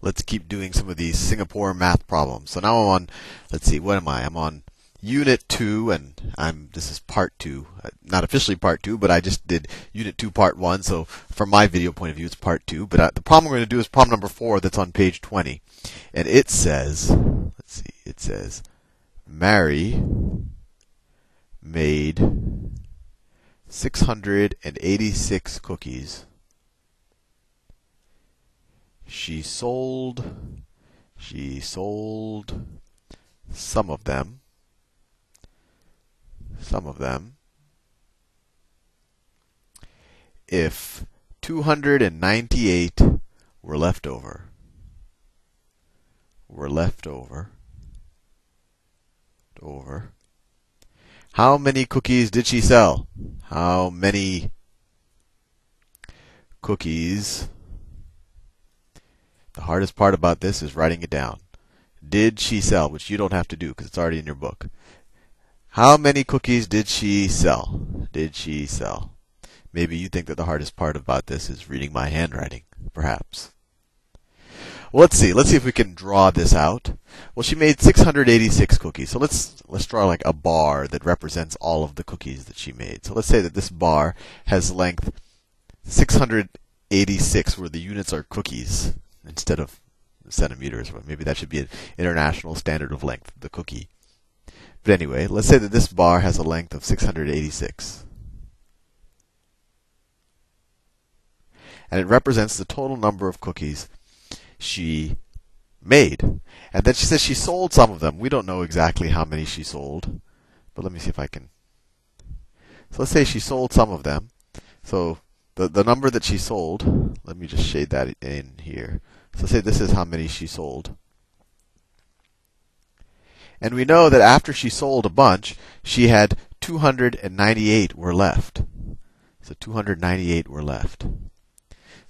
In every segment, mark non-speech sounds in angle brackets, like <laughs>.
let's keep doing some of these Singapore math problems. So now I'm on, let's see, what am I? I'm on Unit 2, and I'm this is Part 2. Uh, not officially Part 2, but I just did Unit 2, Part 1. So from my video point of view, it's Part 2. But uh, the problem we're going to do is problem number 4 that's on page 20. And it says, let's see, it says, Mary made 686 cookies. She sold she sold some of them some of them if 298 were left over were left over over how many cookies did she sell? How many cookies? The hardest part about this is writing it down. Did she sell? Which you don't have to do because it's already in your book. How many cookies did she sell? Did she sell? Maybe you think that the hardest part about this is reading my handwriting. Perhaps. Well, let's see. Let's see if we can draw this out. Well, she made 686 cookies. So let's let's draw like a bar that represents all of the cookies that she made. So let's say that this bar has length 686, where the units are cookies instead of centimeters. Well, maybe that should be an international standard of length, the cookie. But anyway, let's say that this bar has a length of 686. And it represents the total number of cookies she made. And then she says she sold some of them. We don't know exactly how many she sold. But let me see if I can. So let's say she sold some of them. So the, the number that she sold, let me just shade that in here. So say this is how many she sold. And we know that after she sold a bunch, she had 298 were left. So 298 were left.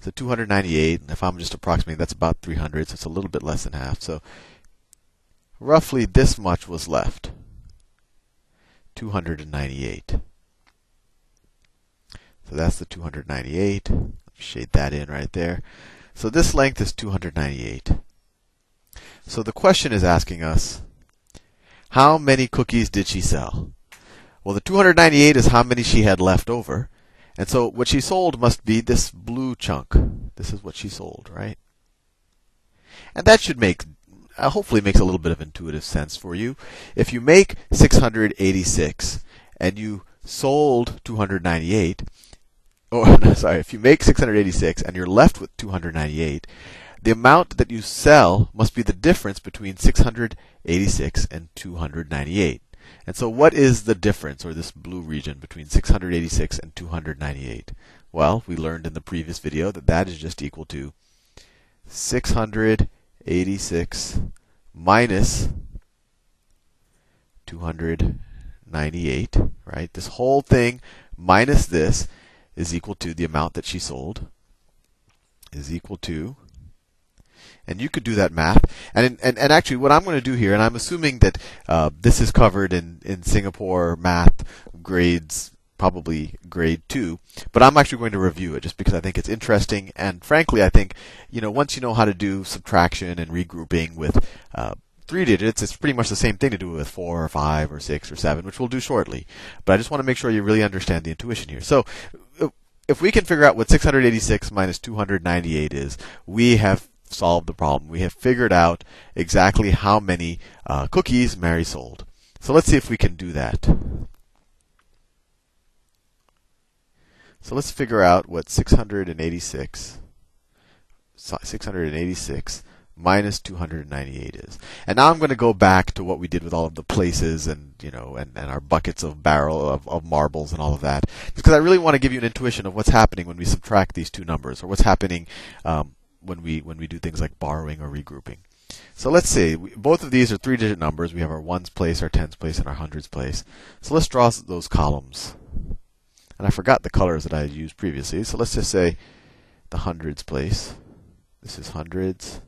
So 298, and if I'm just approximating, that's about 300, so it's a little bit less than half. So roughly this much was left 298. So that's the 298. Shade that in right there. So this length is 298. So the question is asking us how many cookies did she sell? Well, the 298 is how many she had left over. And so what she sold must be this blue chunk. This is what she sold, right? And that should make, uh, hopefully, makes a little bit of intuitive sense for you. If you make 686 and you sold 298, Oh, <laughs> or no, sorry, if you make 686 and you're left with 298, the amount that you sell must be the difference between 686 and 298. And so, what is the difference, or this blue region, between 686 and 298? Well, we learned in the previous video that that is just equal to 686 minus 298, right? This whole thing minus this is equal to the amount that she sold, is equal to and you could do that math. And and, and actually, what I'm going to do here, and I'm assuming that uh, this is covered in in Singapore math grades, probably grade two. But I'm actually going to review it just because I think it's interesting, and frankly, I think you know once you know how to do subtraction and regrouping with uh, three digits, it's pretty much the same thing to do with four or five or six or seven, which we'll do shortly. But I just want to make sure you really understand the intuition here. So, if we can figure out what 686 minus 298 is, we have solved the problem. We have figured out exactly how many uh, cookies Mary sold. So let's see if we can do that. So let's figure out what 686 686 minus 298 is. And now I'm going to go back to what we did with all of the places and you know and, and our buckets of barrel of, of marbles and all of that, because I really want to give you an intuition of what's happening when we subtract these two numbers, or what's happening um, when we when we do things like borrowing or regrouping. So let's see, both of these are three-digit numbers. We have our ones place, our tens place, and our hundreds place. So let's draw those columns. And I forgot the colors that I had used previously. So let's just say the hundreds place. This is hundreds.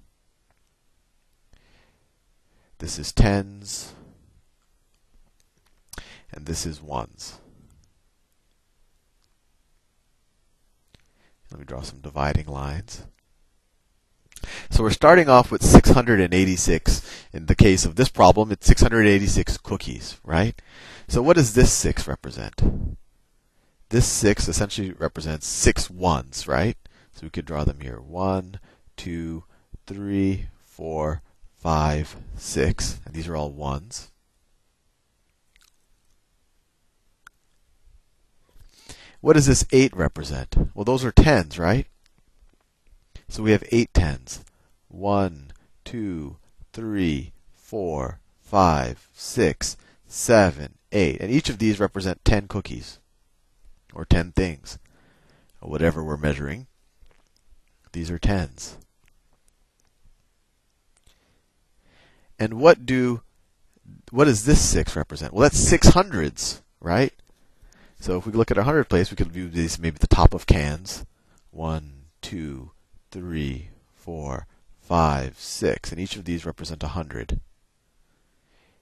This is tens. And this is ones. Let me draw some dividing lines. So we're starting off with 686. In the case of this problem, it's 686 cookies, right? So what does this 6 represent? This 6 essentially represents six ones, right? So we could draw them here. One, two, three, four, five, six. And these are all ones. What does this 8 represent? Well, those are tens, right? So we have eight tens. One, two, three, four, five, six, seven, eight. And each of these represent 10 cookies, or 10 things, or whatever we're measuring. These are tens. And what do what does this 6 represent? Well, that's six hundreds, right? So if we look at our hundred place, we could view these maybe the top of cans. One, two, three, four, five, six. And each of these represent a hundred.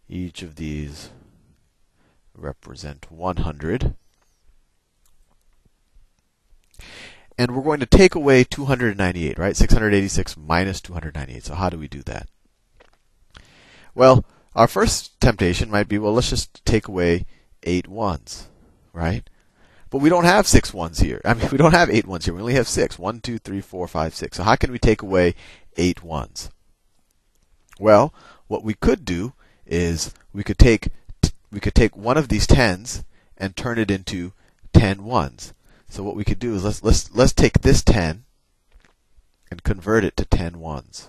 Each of these represent 100. And we're going to take away 298, right? 686 minus 298. So how do we do that? Well, our first temptation might be, well, let's just take away eight ones, right? But we don't have six ones here. I mean, <laughs> we don't have eight ones here. We only have six. One, two, three, four, five, six. So how can we take away eight ones? Well, what we could do is we could take we could take one of these tens and turn it into ten ones. So what we could do is let's let's let's take this ten and convert it to ten ones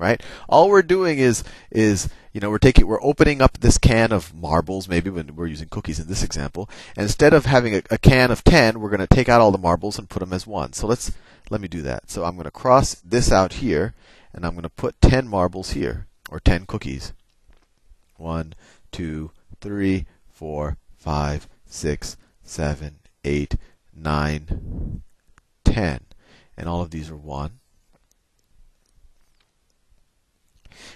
right? All we're doing is is you know we're taking we're opening up this can of marbles maybe when we're using cookies in this example. And instead of having a, a can of 10 we're going to take out all the marbles and put them as one. So let's let me do that. So i'm going to cross this out here and i'm going to put 10 marbles here or 10 cookies. One, two, three, four, five, six, seven, eight, nine, ten, and all of these are 1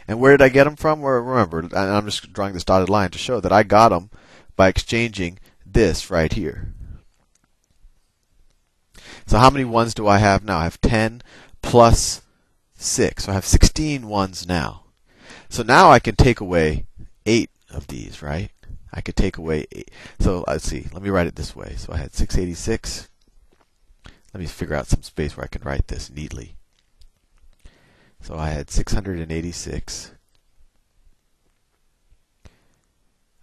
And where did I get them from? Well, remember, I'm just drawing this dotted line to show that I got them by exchanging this right here. So how many ones do I have now? I have 10 plus 6. So I have 16 ones now. So now I can take away 8 of these, right? I could take away 8. So let's see. Let me write it this way. So I had 686. Let me figure out some space where I can write this neatly. So I had 686.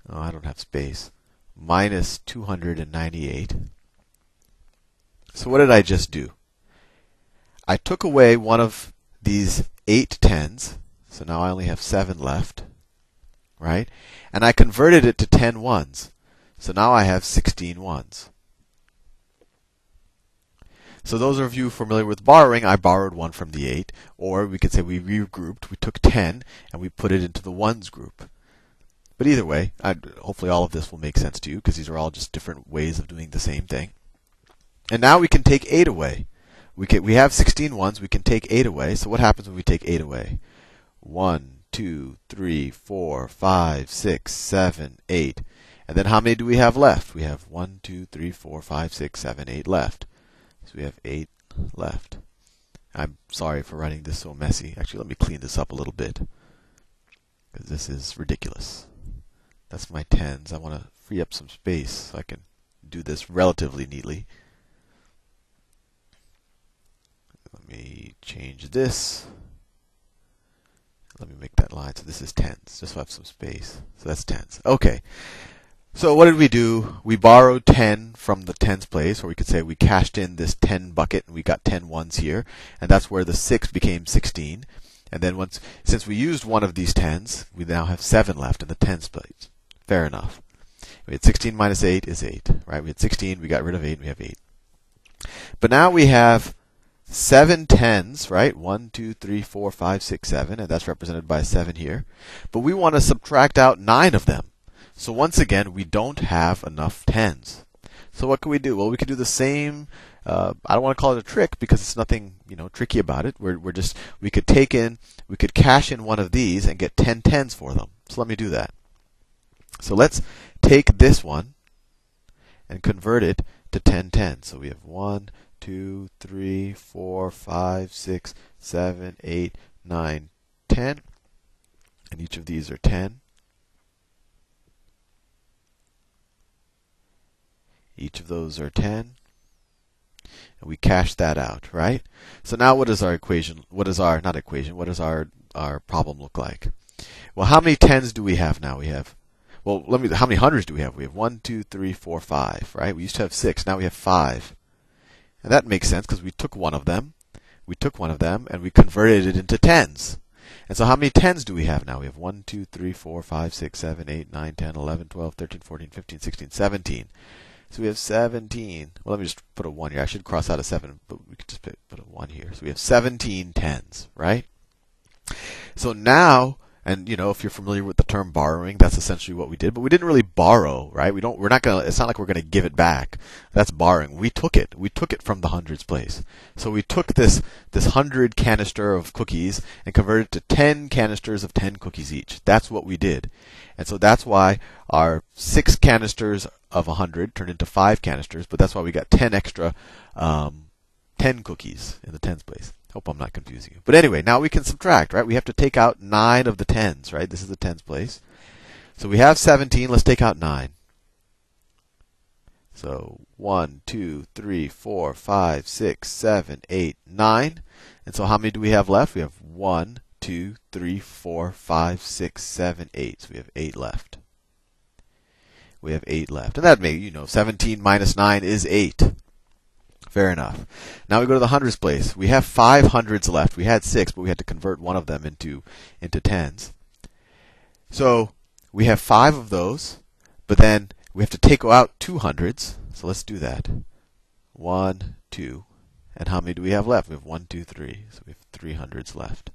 Oh, I don't have space. Minus 298. So what did I just do? I took away one of these eight tens. So now I only have seven left. Right? And I converted it to 10 ones. So now I have 16 ones. So those of you familiar with borrowing, I borrowed one from the 8. Or we could say we regrouped. We took 10 and we put it into the ones group. But either way, I'd, hopefully all of this will make sense to you because these are all just different ways of doing the same thing. And now we can take 8 away. We, can, we have 16 ones. We can take 8 away. So what happens when we take 8 away? 1, 2, 3, 4, 5, 6, 7, 8. And then how many do we have left? We have 1, 2, 3, 4, 5, 6, 7, 8 left. So we have 8 left. I'm sorry for writing this so messy. Actually, let me clean this up a little bit. Because this is ridiculous. That's my tens. I want to free up some space so I can do this relatively neatly. Let me change this. Let me make that line. So this is tens, just so I have some space. So that's tens. Okay. So what did we do? We borrowed 10 from the tens place, or we could say we cashed in this 10 bucket and we got 10 ones here, and that's where the 6 became 16. And then once, since we used one of these tens, we now have 7 left in the tens place. Fair enough. We had 16 minus 8 is 8, right? We had 16, we got rid of 8, we have 8. But now we have seven tens, right? One, two, three, four, five, six, seven, and that's represented by 7 here. But we want to subtract out 9 of them. So once again, we don't have enough tens. So what can we do? Well, we can do the same. Uh, I don't want to call it a trick because it's nothing, you know, tricky about it. We're, we're just we could take in, we could cash in one of these and get 10 tens for them. So let me do that. So let's take this one and convert it to 10 tens. So we have 1, two, three, four, five, six, seven, eight, nine, ten. And each of these are 10. Each of those are 10. And we cash that out, right? So now what is our equation? What is our, not equation, what does our, our problem look like? Well, how many 10s do we have now? We have, well, let me, how many hundreds do we have? We have 1, 2, 3, 4, 5, right? We used to have 6, now we have 5. And that makes sense because we took one of them, we took one of them, and we converted it into tens. And so how many tens do we have now? We have 1, 2, 3, 4, 5, 6, 7, 8, 9, 10, 11, 12, 13, 14, 15, 16, 17. So we have 17. Well, let me just put a 1 here. I should cross out a 7, but we could just put, put a 1 here. So we have 17 tens, right? So now and you know, if you're familiar with the term borrowing, that's essentially what we did. But we didn't really borrow, right? We don't. We're not gonna. It's not like we're gonna give it back. That's borrowing. We took it. We took it from the hundreds place. So we took this this hundred canister of cookies and converted it to ten canisters of ten cookies each. That's what we did. And so that's why our six canisters of a hundred turned into five canisters. But that's why we got ten extra, um, ten cookies in the tens place. Hope I'm not confusing you. But anyway, now we can subtract, right? We have to take out 9 of the tens, right? This is the tens place. So we have 17. Let's take out 9. So 1, 2, 3, 4, 5, 6, 7, 8, 9. And so how many do we have left? We have 1, 2, 3, 4, 5, 6, 7, 8. So we have 8 left. We have 8 left. And that may, you know, 17 minus 9 is 8. Fair enough. Now we go to the hundreds place. We have five hundreds left. We had six, but we had to convert one of them into into tens. So we have five of those, but then we have to take out two hundreds. So let's do that. One, two. And how many do we have left? We have one, two, three. So we have three hundreds left.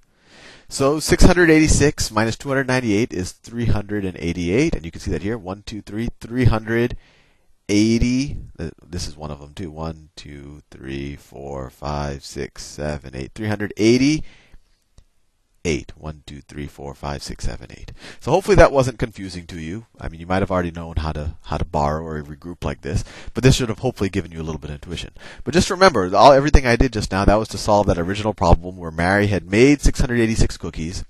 So 686 minus 298 is 388. And you can see that here. 1, 2, 3, 388. 80. This is one of them too. 1, 2, 3, 4, 5, 6, 7, 8. 380. 8. 1, 2, 3, 4, 5, 6, 7, 8. So hopefully that wasn't confusing to you. I mean, you might have already known how to how to borrow or regroup like this, but this should have hopefully given you a little bit of intuition. But just remember, all everything I did just now that was to solve that original problem where Mary had made 686 cookies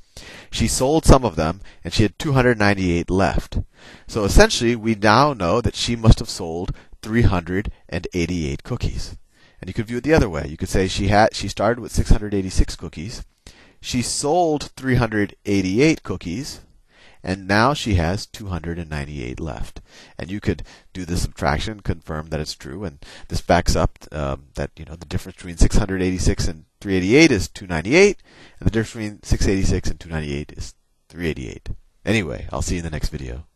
she sold some of them, and she had 298 left. So essentially, we now know that she must have sold 388 cookies. And you could view it the other way. You could say she had she started with 686 cookies. She sold 388 cookies, and now she has 298 left. And you could do the subtraction, confirm that it's true, and this backs up um, that you know the difference between 686 and 388 is 298, and the difference between 686 and 298 is 388. Anyway, I'll see you in the next video.